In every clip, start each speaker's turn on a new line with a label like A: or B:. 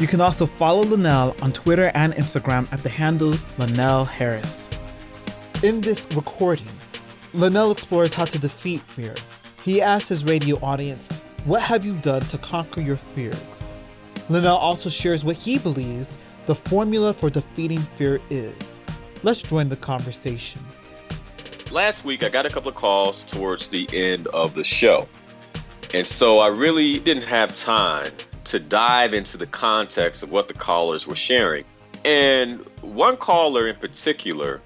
A: You can also follow Linnell on Twitter and Instagram at the handle Linnell Harris. In this recording, Linnell explores how to defeat fear. He asks his radio audience, What have you done to conquer your fears? Linnell also shares what he believes the formula for defeating fear is. Let's join the conversation.
B: Last week, I got a couple of calls towards the end of the show. And so I really didn't have time to dive into the context of what the callers were sharing. And one caller in particular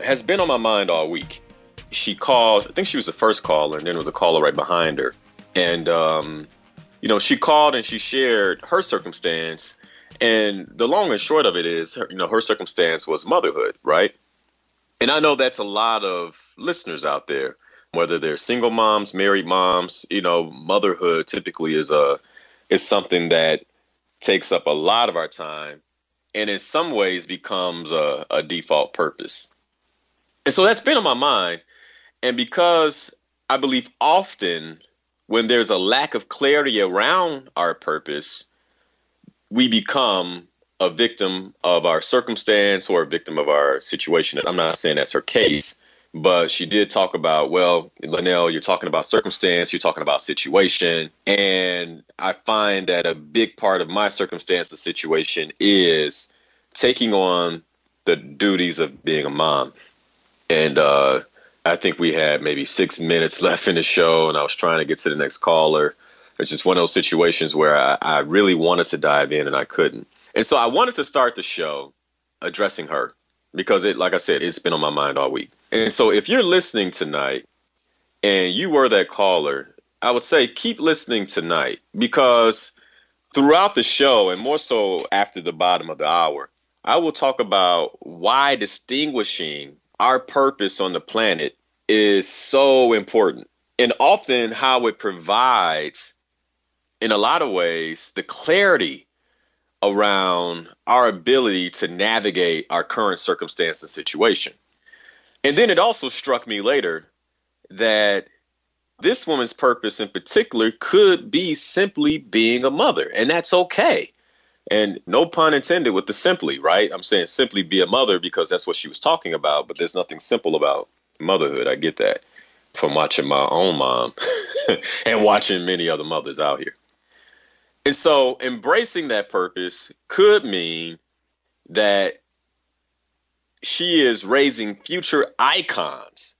B: has been on my mind all week. She called, I think she was the first caller, and then there was a caller right behind her. And, um, you know, she called and she shared her circumstance. And the long and short of it is, you know, her circumstance was motherhood, right? And I know that's a lot of listeners out there, whether they're single moms, married moms, you know, motherhood typically is a is something that takes up a lot of our time and in some ways becomes a, a default purpose. And so that's been on my mind. And because I believe often when there's a lack of clarity around our purpose, we become a victim of our circumstance or a victim of our situation. I'm not saying that's her case, but she did talk about, well, Linnell, you're talking about circumstance, you're talking about situation. And I find that a big part of my circumstance, the situation, is taking on the duties of being a mom. And uh, I think we had maybe six minutes left in the show, and I was trying to get to the next caller. It's just one of those situations where I, I really wanted to dive in and I couldn't. And so I wanted to start the show addressing her because it, like I said, it's been on my mind all week. And so if you're listening tonight and you were that caller, I would say keep listening tonight because throughout the show and more so after the bottom of the hour, I will talk about why distinguishing our purpose on the planet is so important and often how it provides in a lot of ways the clarity around our ability to navigate our current circumstance and situation. And then it also struck me later that this woman's purpose in particular could be simply being a mother, and that's okay. And no pun intended with the simply, right? I'm saying simply be a mother because that's what she was talking about, but there's nothing simple about motherhood. I get that from watching my own mom and watching many other mothers out here. And so embracing that purpose could mean that she is raising future icons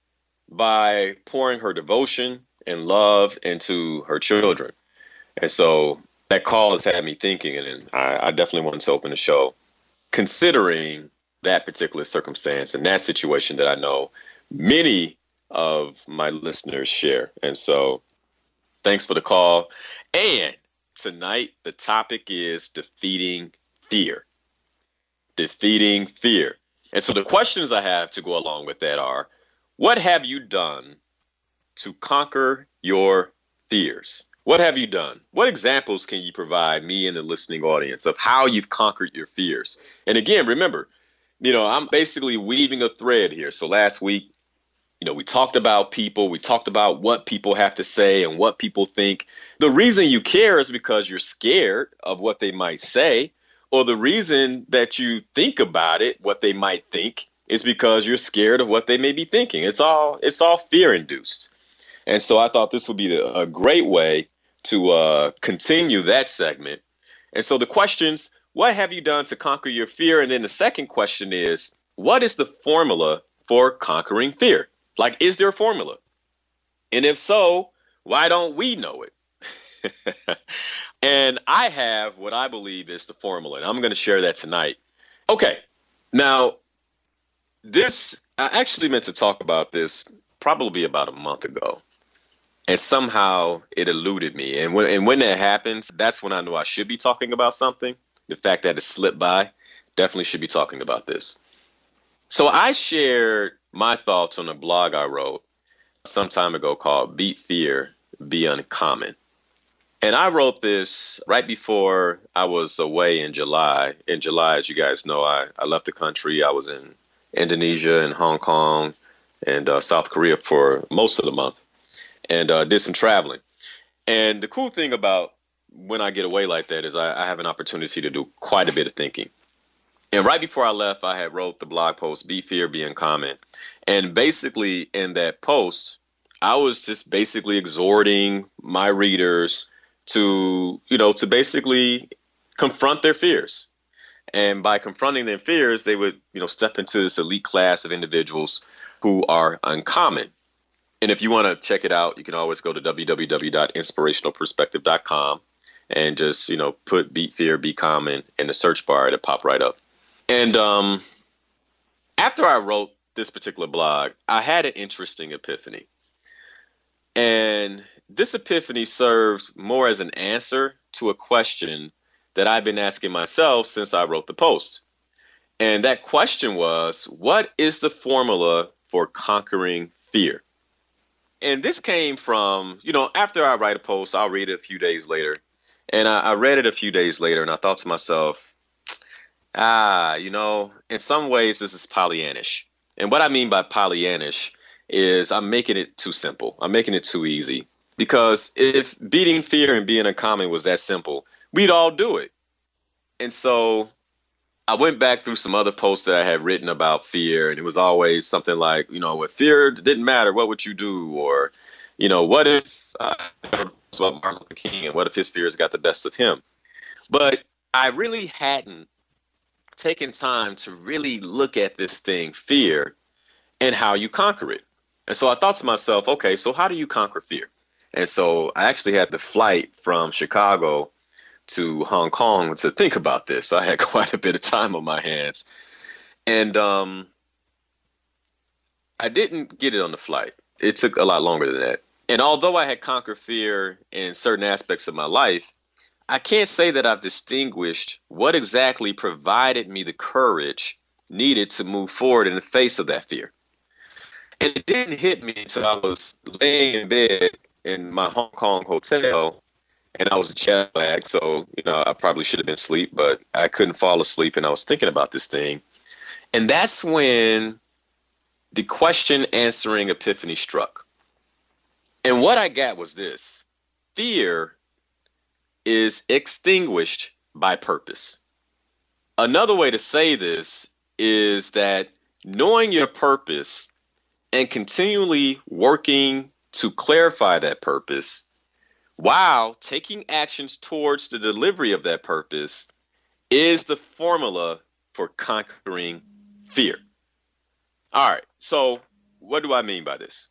B: by pouring her devotion and love into her children. And so that call has had me thinking, and I, I definitely wanted to open the show considering that particular circumstance and that situation that I know many of my listeners share. And so thanks for the call. And tonight, the topic is defeating fear. Defeating fear. And so the questions I have to go along with that are what have you done to conquer your fears? What have you done? What examples can you provide me and the listening audience of how you've conquered your fears? And again, remember, you know, I'm basically weaving a thread here. So last week, you know, we talked about people, we talked about what people have to say and what people think. The reason you care is because you're scared of what they might say or the reason that you think about it, what they might think, is because you're scared of what they may be thinking. It's all it's all fear induced. And so I thought this would be a great way to uh, continue that segment. And so the questions, what have you done to conquer your fear? And then the second question is, what is the formula for conquering fear? Like, is there a formula? And if so, why don't we know it? And I have what I believe is the formula, and I'm going to share that tonight. Okay, now this I actually meant to talk about this probably about a month ago, and somehow it eluded me. And when and when that happens, that's when I know I should be talking about something. The fact that it slipped by, definitely should be talking about this. So I shared my thoughts on a blog I wrote some time ago called Beat Fear, Be Uncommon. And I wrote this right before I was away in July. In July, as you guys know, I, I left the country. I was in Indonesia and Hong Kong and uh, South Korea for most of the month and uh, did some traveling. And the cool thing about when I get away like that is I, I have an opportunity to do quite a bit of thinking. And right before I left, I had wrote the blog post "Beat Fear, Be Uncommon," and basically in that post, I was just basically exhorting my readers to, you know, to basically confront their fears. And by confronting their fears, they would, you know, step into this elite class of individuals who are uncommon. And if you want to check it out, you can always go to www.inspirationalperspective.com and just, you know, put beat fear, be common in the search bar to pop right up. And um, after I wrote this particular blog, I had an interesting epiphany. And this epiphany served more as an answer to a question that I've been asking myself since I wrote the post. And that question was what is the formula for conquering fear? And this came from, you know, after I write a post, I'll read it a few days later. And I, I read it a few days later and I thought to myself, ah, you know, in some ways, this is Pollyannish. And what I mean by Pollyannish is I'm making it too simple. I'm making it too easy. Because if beating fear and being a uncommon was that simple, we'd all do it. And so I went back through some other posts that I had written about fear, and it was always something like, you know, with fear didn't matter, what would you do? Or, you know, what if uh, about Martin Luther King and what if his fears got the best of him? But I really hadn't taken time to really look at this thing, fear, and how you conquer it. And so I thought to myself, okay, so how do you conquer fear? And so I actually had the flight from Chicago to Hong Kong to think about this. I had quite a bit of time on my hands. And um, I didn't get it on the flight. It took a lot longer than that. And although I had conquered fear in certain aspects of my life, I can't say that I've distinguished what exactly provided me the courage needed to move forward in the face of that fear. And it didn't hit me until I was laying in bed in my Hong Kong hotel and I was a jet lagged. So, you know, I probably should have been asleep, but I couldn't fall asleep and I was thinking about this thing. And that's when the question answering epiphany struck. And what I got was this fear is extinguished by purpose. Another way to say this is that knowing your purpose and continually working to clarify that purpose while taking actions towards the delivery of that purpose is the formula for conquering fear. All right, so what do I mean by this?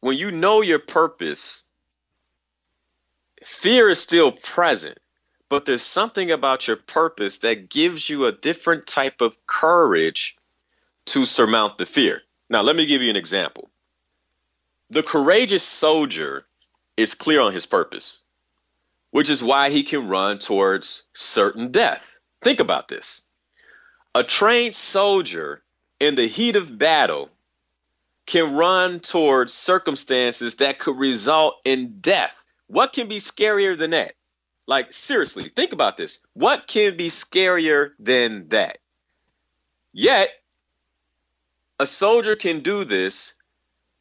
B: When you know your purpose, fear is still present, but there's something about your purpose that gives you a different type of courage to surmount the fear. Now, let me give you an example. The courageous soldier is clear on his purpose, which is why he can run towards certain death. Think about this. A trained soldier in the heat of battle can run towards circumstances that could result in death. What can be scarier than that? Like, seriously, think about this. What can be scarier than that? Yet, a soldier can do this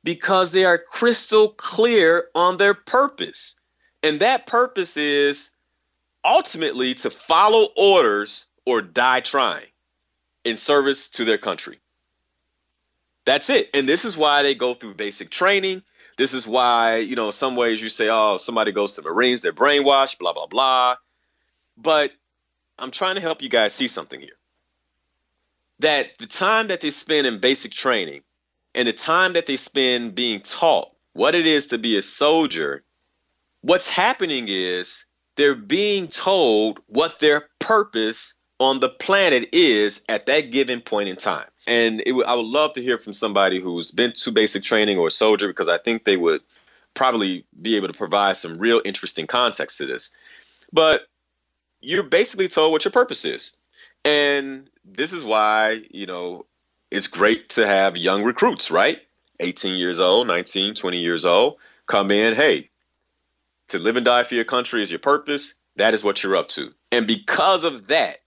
B: because they are crystal clear on their purpose. And that purpose is ultimately to follow orders or die trying in service to their country. That's it. And this is why they go through basic training. This is why, you know, some ways you say, oh, somebody goes to Marines, they're brainwashed, blah, blah, blah. But I'm trying to help you guys see something here that the time that they spend in basic training and the time that they spend being taught what it is to be a soldier, what's happening is they're being told what their purpose on the planet is at that given point in time. And it, I would love to hear from somebody who's been to basic training or a soldier because I think they would probably be able to provide some real interesting context to this. But you're basically told what your purpose is. And this is why, you know, it's great to have young recruits, right? 18 years old, 19, 20 years old, come in, hey, to live and die for your country is your purpose. That is what you're up to. And because of that,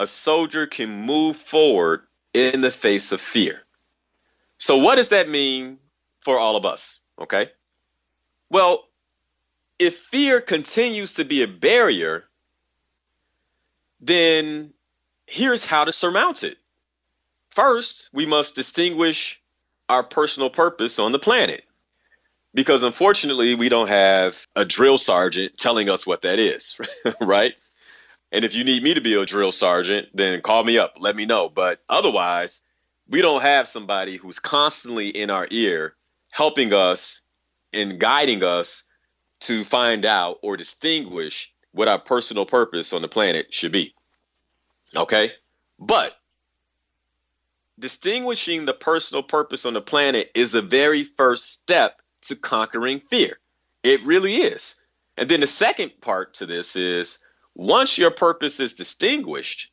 B: a soldier can move forward in the face of fear. So, what does that mean for all of us? Okay. Well, if fear continues to be a barrier, then here's how to surmount it. First, we must distinguish our personal purpose on the planet. Because unfortunately, we don't have a drill sergeant telling us what that is, right? And if you need me to be a drill sergeant, then call me up, let me know. But otherwise, we don't have somebody who's constantly in our ear helping us and guiding us to find out or distinguish what our personal purpose on the planet should be. Okay? But distinguishing the personal purpose on the planet is the very first step to conquering fear. It really is. And then the second part to this is once your purpose is distinguished,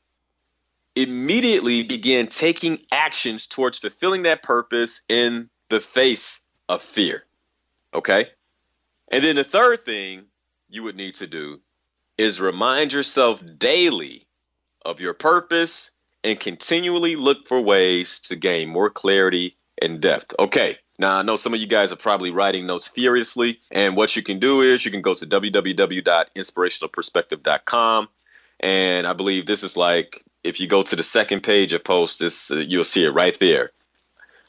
B: immediately begin taking actions towards fulfilling that purpose in the face of fear. Okay? And then the third thing you would need to do is remind yourself daily of your purpose and continually look for ways to gain more clarity and depth. Okay, now I know some of you guys are probably writing notes furiously, and what you can do is you can go to www.inspirationalperspective.com, and I believe this is like if you go to the second page of post, this uh, you'll see it right there.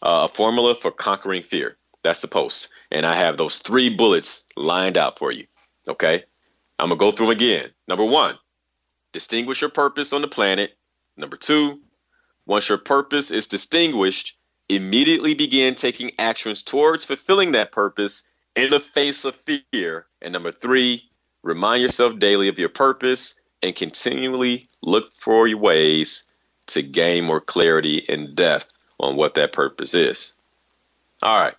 B: Uh, a formula for conquering fear. That's the post, and I have those three bullets lined out for you. Okay, I'm gonna go through them again. Number one, distinguish your purpose on the planet Number two, once your purpose is distinguished, immediately begin taking actions towards fulfilling that purpose in the face of fear. And number three, remind yourself daily of your purpose and continually look for your ways to gain more clarity and depth on what that purpose is. All right.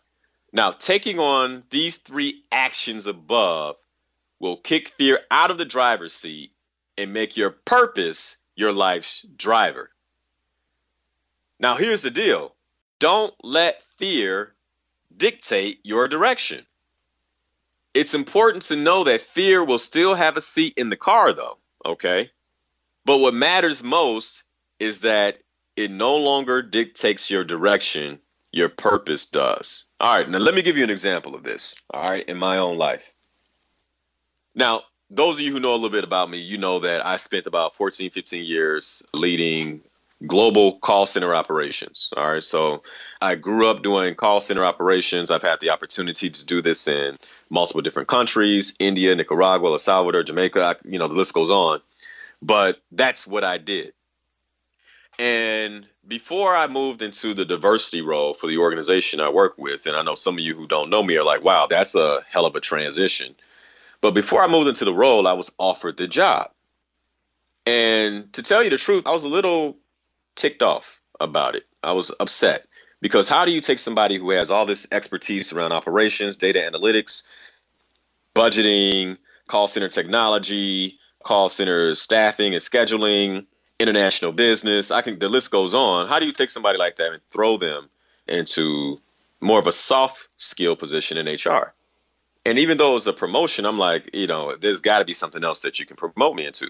B: Now, taking on these three actions above will kick fear out of the driver's seat and make your purpose your life's driver. Now, here's the deal don't let fear dictate your direction. It's important to know that fear will still have a seat in the car, though, okay? But what matters most is that it no longer dictates your direction, your purpose does. All right, now let me give you an example of this, all right, in my own life. Now, those of you who know a little bit about me, you know that I spent about 14, 15 years leading global call center operations. All right. So I grew up doing call center operations. I've had the opportunity to do this in multiple different countries India, Nicaragua, El Salvador, Jamaica. You know, the list goes on. But that's what I did. And before I moved into the diversity role for the organization I work with, and I know some of you who don't know me are like, wow, that's a hell of a transition. But before I moved into the role, I was offered the job. And to tell you the truth, I was a little ticked off about it. I was upset because how do you take somebody who has all this expertise around operations, data analytics, budgeting, call center technology, call center staffing and scheduling, international business, I can the list goes on. How do you take somebody like that and throw them into more of a soft skill position in HR? And even though it was a promotion, I'm like, you know, there's got to be something else that you can promote me into.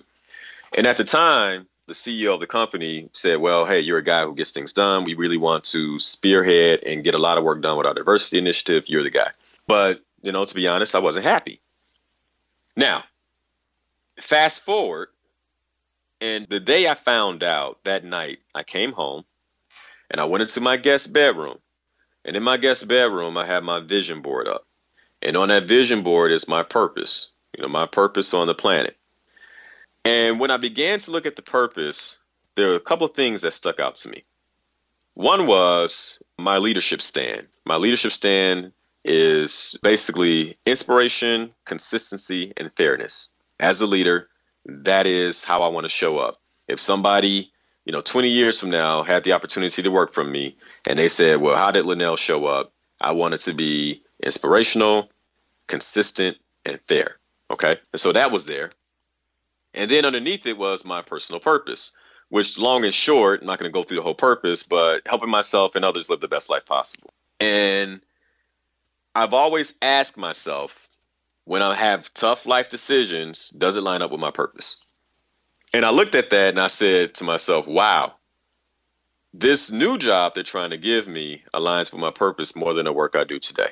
B: And at the time, the CEO of the company said, Well, hey, you're a guy who gets things done. We really want to spearhead and get a lot of work done with our diversity initiative. You're the guy. But, you know, to be honest, I wasn't happy. Now, fast forward, and the day I found out that night, I came home and I went into my guest bedroom. And in my guest bedroom, I had my vision board up. And on that vision board is my purpose, you know, my purpose on the planet. And when I began to look at the purpose, there were a couple of things that stuck out to me. One was my leadership stand. My leadership stand is basically inspiration, consistency, and fairness. As a leader, that is how I want to show up. If somebody, you know, 20 years from now had the opportunity to work from me and they said, well, how did Linnell show up? I wanted to be inspirational, consistent, and fair. Okay. And so that was there. And then underneath it was my personal purpose. which long and short, I'm not going to go through the whole purpose, but helping myself and others live the best life possible. And I've always asked myself when I have tough life decisions, does it line up with my purpose? And I looked at that and I said to myself, wow, this new job they're trying to give me aligns with my purpose more than the work I do today.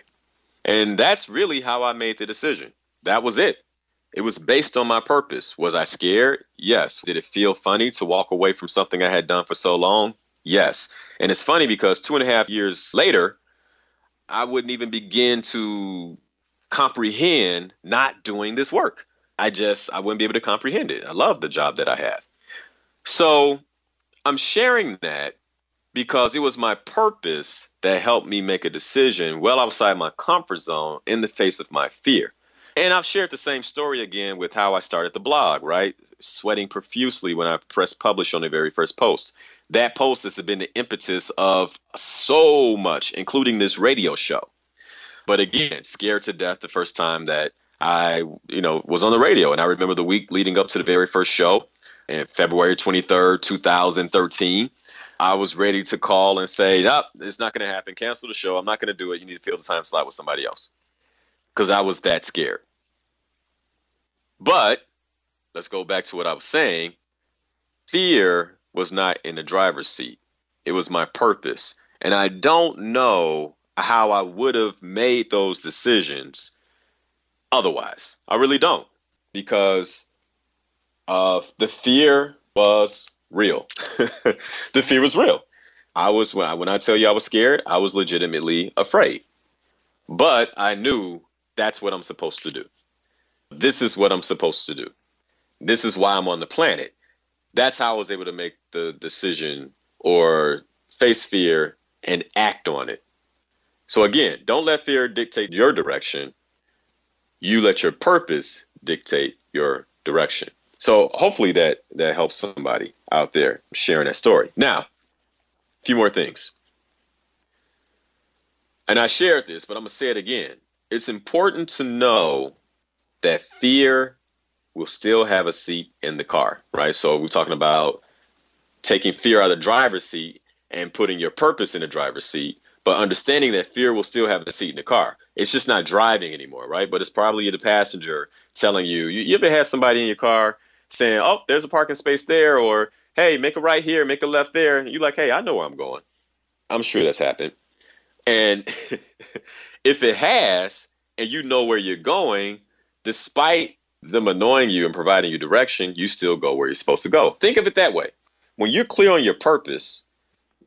B: And that's really how I made the decision. That was it. It was based on my purpose. Was I scared? Yes. Did it feel funny to walk away from something I had done for so long? Yes. And it's funny because two and a half years later, I wouldn't even begin to comprehend not doing this work. I just, I wouldn't be able to comprehend it. I love the job that I have. So I'm sharing that because it was my purpose that helped me make a decision well outside my comfort zone in the face of my fear. And I've shared the same story again with how I started the blog, right? Sweating profusely when I pressed publish on the very first post. That post has been the impetus of so much, including this radio show. But again, scared to death the first time that I, you know, was on the radio. And I remember the week leading up to the very first show, in February 23rd, 2013. I was ready to call and say, "Up, oh, it's not going to happen. Cancel the show. I'm not going to do it. You need to fill the time slot with somebody else." Because I was that scared. But let's go back to what I was saying. Fear was not in the driver's seat. It was my purpose. And I don't know how I would have made those decisions otherwise. I really don't. Because the fear was real. the fear was real. I was when I, when I tell you I was scared, I was legitimately afraid. But I knew that's what I'm supposed to do. This is what I'm supposed to do. This is why I'm on the planet. That's how I was able to make the decision or face fear and act on it. So again, don't let fear dictate your direction. You let your purpose dictate your direction. So hopefully that that helps somebody out there sharing that story. Now, a few more things. And I shared this, but I'm gonna say it again. It's important to know that fear will still have a seat in the car, right? So we're talking about taking fear out of the driver's seat and putting your purpose in the driver's seat, but understanding that fear will still have a seat in the car. It's just not driving anymore, right? But it's probably the passenger telling you, you, you ever had somebody in your car saying, "Oh, there's a parking space there," or "Hey, make a right here, make a left there." You're like, "Hey, I know where I'm going." I'm sure that's happened. And if it has, and you know where you're going, despite them annoying you and providing you direction, you still go where you're supposed to go. Think of it that way. When you're clear on your purpose,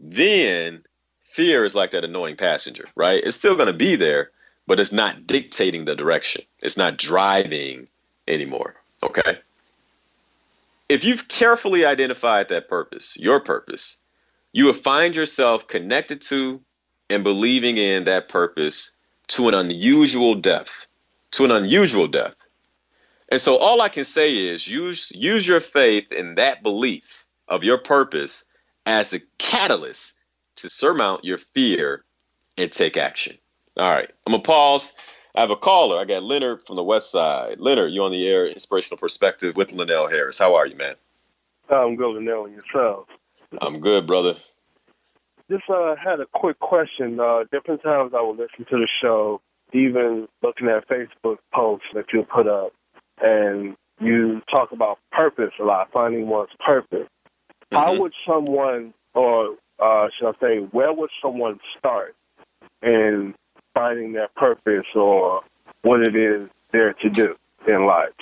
B: then fear is like that annoying passenger, right? It's still going to be there, but it's not dictating the direction. It's not driving anymore. Okay if you've carefully identified that purpose, your purpose, you will find yourself connected to and believing in that purpose to an unusual depth, to an unusual depth. And so all I can say is use use your faith in that belief of your purpose as a catalyst to surmount your fear and take action. All right, I'm gonna pause. I have a caller. I got Leonard from the West Side. Leonard, you on the air, Inspirational Perspective with Linnell Harris. How are you, man?
C: I'm good, Linnell, and yourself.
B: I'm good, brother.
C: Just uh, had a quick question. Uh, different times I will listen to the show, even looking at Facebook posts that you put up, and you talk about purpose a lot, finding one's purpose. Mm-hmm. How would someone, or uh, should I say, where would someone start in finding their purpose or what it is they're to do in life?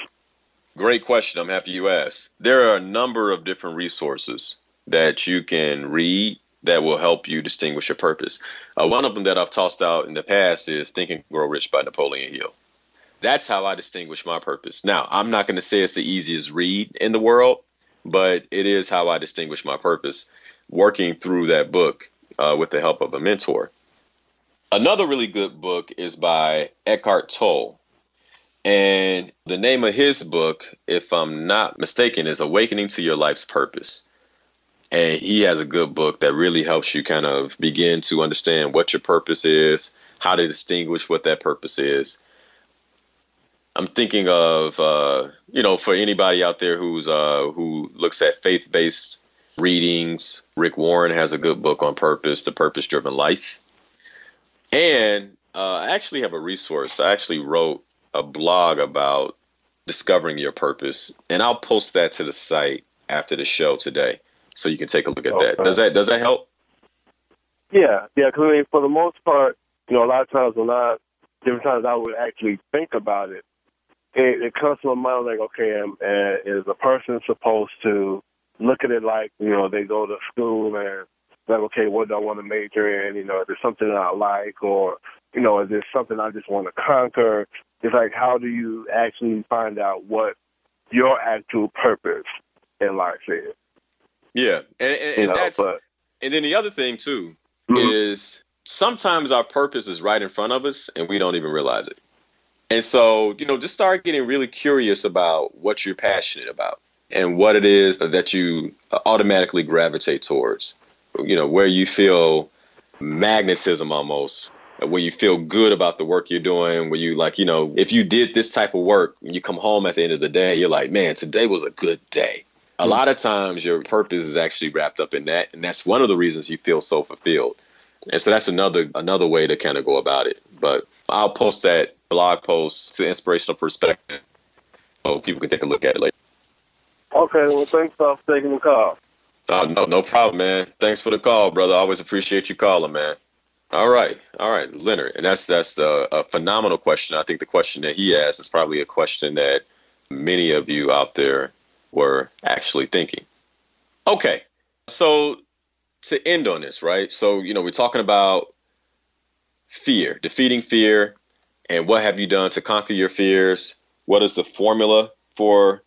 B: Great question. I'm happy you asked. There are a number of different resources that you can read that will help you distinguish your purpose. Uh, one of them that I've tossed out in the past is Think and Grow Rich by Napoleon Hill. That's how I distinguish my purpose. Now, I'm not going to say it's the easiest read in the world, but it is how I distinguish my purpose working through that book uh, with the help of a mentor. Another really good book is by Eckhart Tolle. And the name of his book, if I'm not mistaken, is Awakening to Your Life's Purpose. And he has a good book that really helps you kind of begin to understand what your purpose is, how to distinguish what that purpose is. I'm thinking of, uh, you know, for anybody out there who's uh, who looks at faith-based readings. Rick Warren has a good book on purpose, The Purpose Driven Life. And uh, I actually have a resource. I actually wrote a blog about discovering your purpose, and I'll post that to the site after the show today, so you can take a look at okay. that. Does that does that help?
C: Yeah, yeah. Because I mean, for the most part, you know, a lot of times when I different times I would actually think about it, it, it comes to my mind like, okay, um, uh, is a person supposed to look at it like you know they go to school and like, okay, what do I want to major in? You know, is there something that I like, or you know, is there something I just want to conquer? It's like, how do you actually find out what your actual purpose in life is?
B: Yeah, and, and, and know, that's but, and then the other thing too mm-hmm. is sometimes our purpose is right in front of us and we don't even realize it. And so, you know, just start getting really curious about what you're passionate about and what it is that you automatically gravitate towards. You know, where you feel magnetism almost, where you feel good about the work you're doing, where you like, you know, if you did this type of work and you come home at the end of the day, you're like, man, today was a good day. A hmm. lot of times your purpose is actually wrapped up in that. And that's one of the reasons you feel so fulfilled. And so that's another another way to kind of go about it. But I'll post that blog post to inspirational perspective so people can take a look at it later.
C: Okay, well thanks for taking the call.
B: Uh, no, no problem, man. Thanks for the call, brother. I always appreciate you calling, man. All right, all right, Leonard, and that's that's a, a phenomenal question. I think the question that he asked is probably a question that many of you out there were actually thinking. Okay, so to end on this, right? So, you know, we're talking about fear, defeating fear, and what have you done to conquer your fears? What is the formula for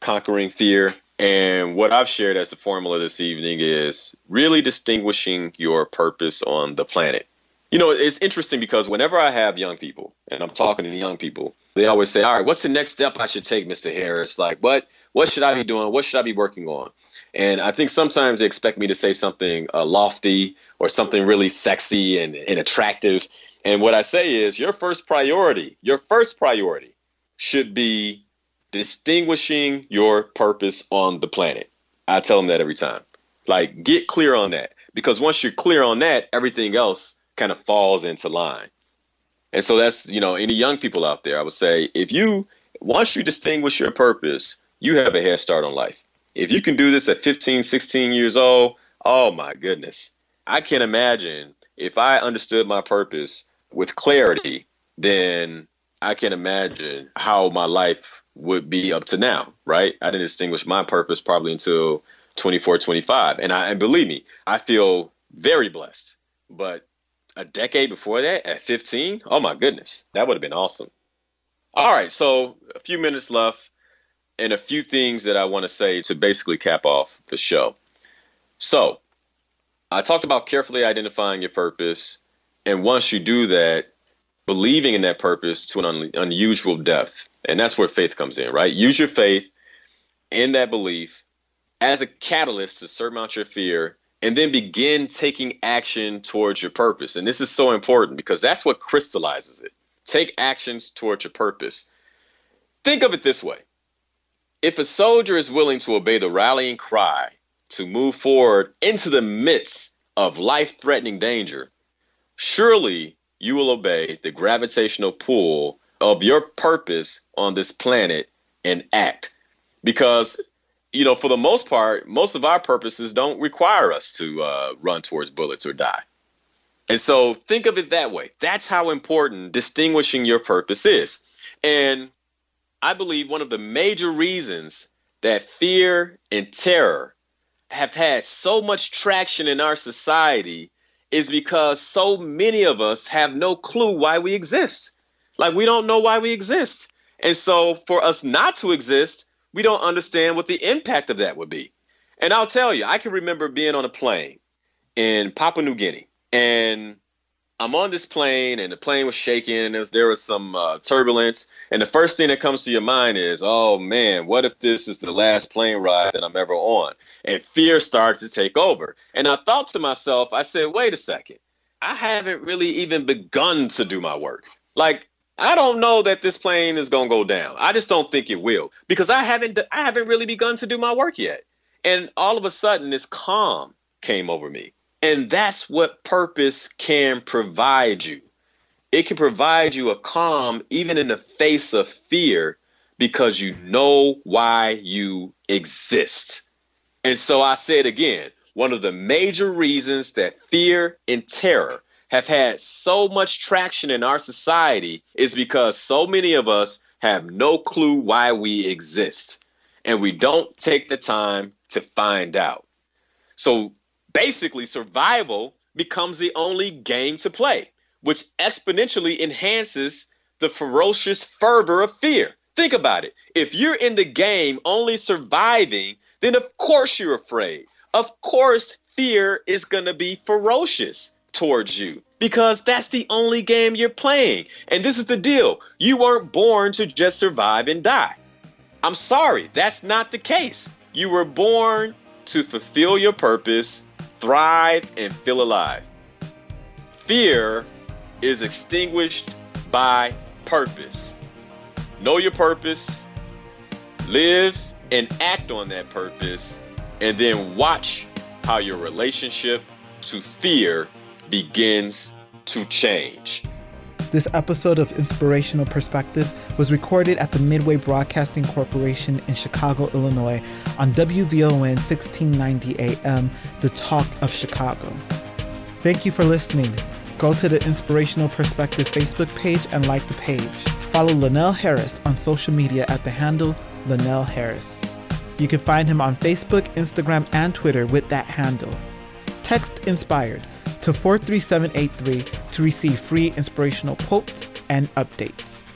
B: conquering fear? And what I've shared as the formula this evening is really distinguishing your purpose on the planet. You know, it's interesting because whenever I have young people and I'm talking to young people, they always say, "All right, what's the next step I should take, Mr. Harris? Like, what what should I be doing? What should I be working on?" And I think sometimes they expect me to say something uh, lofty or something really sexy and, and attractive. And what I say is, your first priority, your first priority should be distinguishing your purpose on the planet. I tell them that every time. Like, get clear on that. Because once you're clear on that, everything else kind of falls into line. And so that's, you know, any young people out there, I would say if you, once you distinguish your purpose, you have a head start on life. If you can do this at 15, 16 years old, oh my goodness. I can imagine if I understood my purpose with clarity, then I can't imagine how my life would be up to now, right? I didn't distinguish my purpose probably until 24, 25. And I and believe me, I feel very blessed. But a decade before that at 15 oh my goodness that would have been awesome all right so a few minutes left and a few things that i want to say to basically cap off the show so i talked about carefully identifying your purpose and once you do that believing in that purpose to an un- unusual depth and that's where faith comes in right use your faith in that belief as a catalyst to surmount your fear and then begin taking action towards your purpose. And this is so important because that's what crystallizes it. Take actions towards your purpose. Think of it this way if a soldier is willing to obey the rallying cry to move forward into the midst of life threatening danger, surely you will obey the gravitational pull of your purpose on this planet and act. Because you know, for the most part, most of our purposes don't require us to uh, run towards bullets or die. And so think of it that way. That's how important distinguishing your purpose is. And I believe one of the major reasons that fear and terror have had so much traction in our society is because so many of us have no clue why we exist. Like we don't know why we exist. And so for us not to exist, we don't understand what the impact of that would be. And I'll tell you, I can remember being on a plane in Papua New Guinea, and I'm on this plane, and the plane was shaking, and there was, there was some uh, turbulence. And the first thing that comes to your mind is, oh man, what if this is the last plane ride that I'm ever on? And fear started to take over. And I thought to myself, I said, wait a second, I haven't really even begun to do my work. Like, I don't know that this plane is gonna go down. I just don't think it will because I haven't I haven't really begun to do my work yet. And all of a sudden, this calm came over me. And that's what purpose can provide you. It can provide you a calm even in the face of fear because you know why you exist. And so I say it again one of the major reasons that fear and terror have had so much traction in our society is because so many of us have no clue why we exist and we don't take the time to find out. So basically, survival becomes the only game to play, which exponentially enhances the ferocious fervor of fear. Think about it. If you're in the game only surviving, then of course you're afraid. Of course, fear is going to be ferocious towards you because that's the only game you're playing. And this is the deal you weren't born to just survive and die. I'm sorry, that's not the case. You were born to fulfill your purpose, thrive, and feel alive. Fear is extinguished by purpose. Know your purpose, live and act on that purpose, and then watch how your relationship to fear begins to change.
A: This episode of Inspirational Perspective was recorded at the Midway Broadcasting Corporation in Chicago, Illinois on WVON 1690 AM, The Talk of Chicago. Thank you for listening. Go to the Inspirational Perspective Facebook page and like the page. Follow Linnell Harris on social media at the handle Linnell Harris. You can find him on Facebook, Instagram, and Twitter with that handle. Text Inspired to 43783 to receive free inspirational quotes and updates.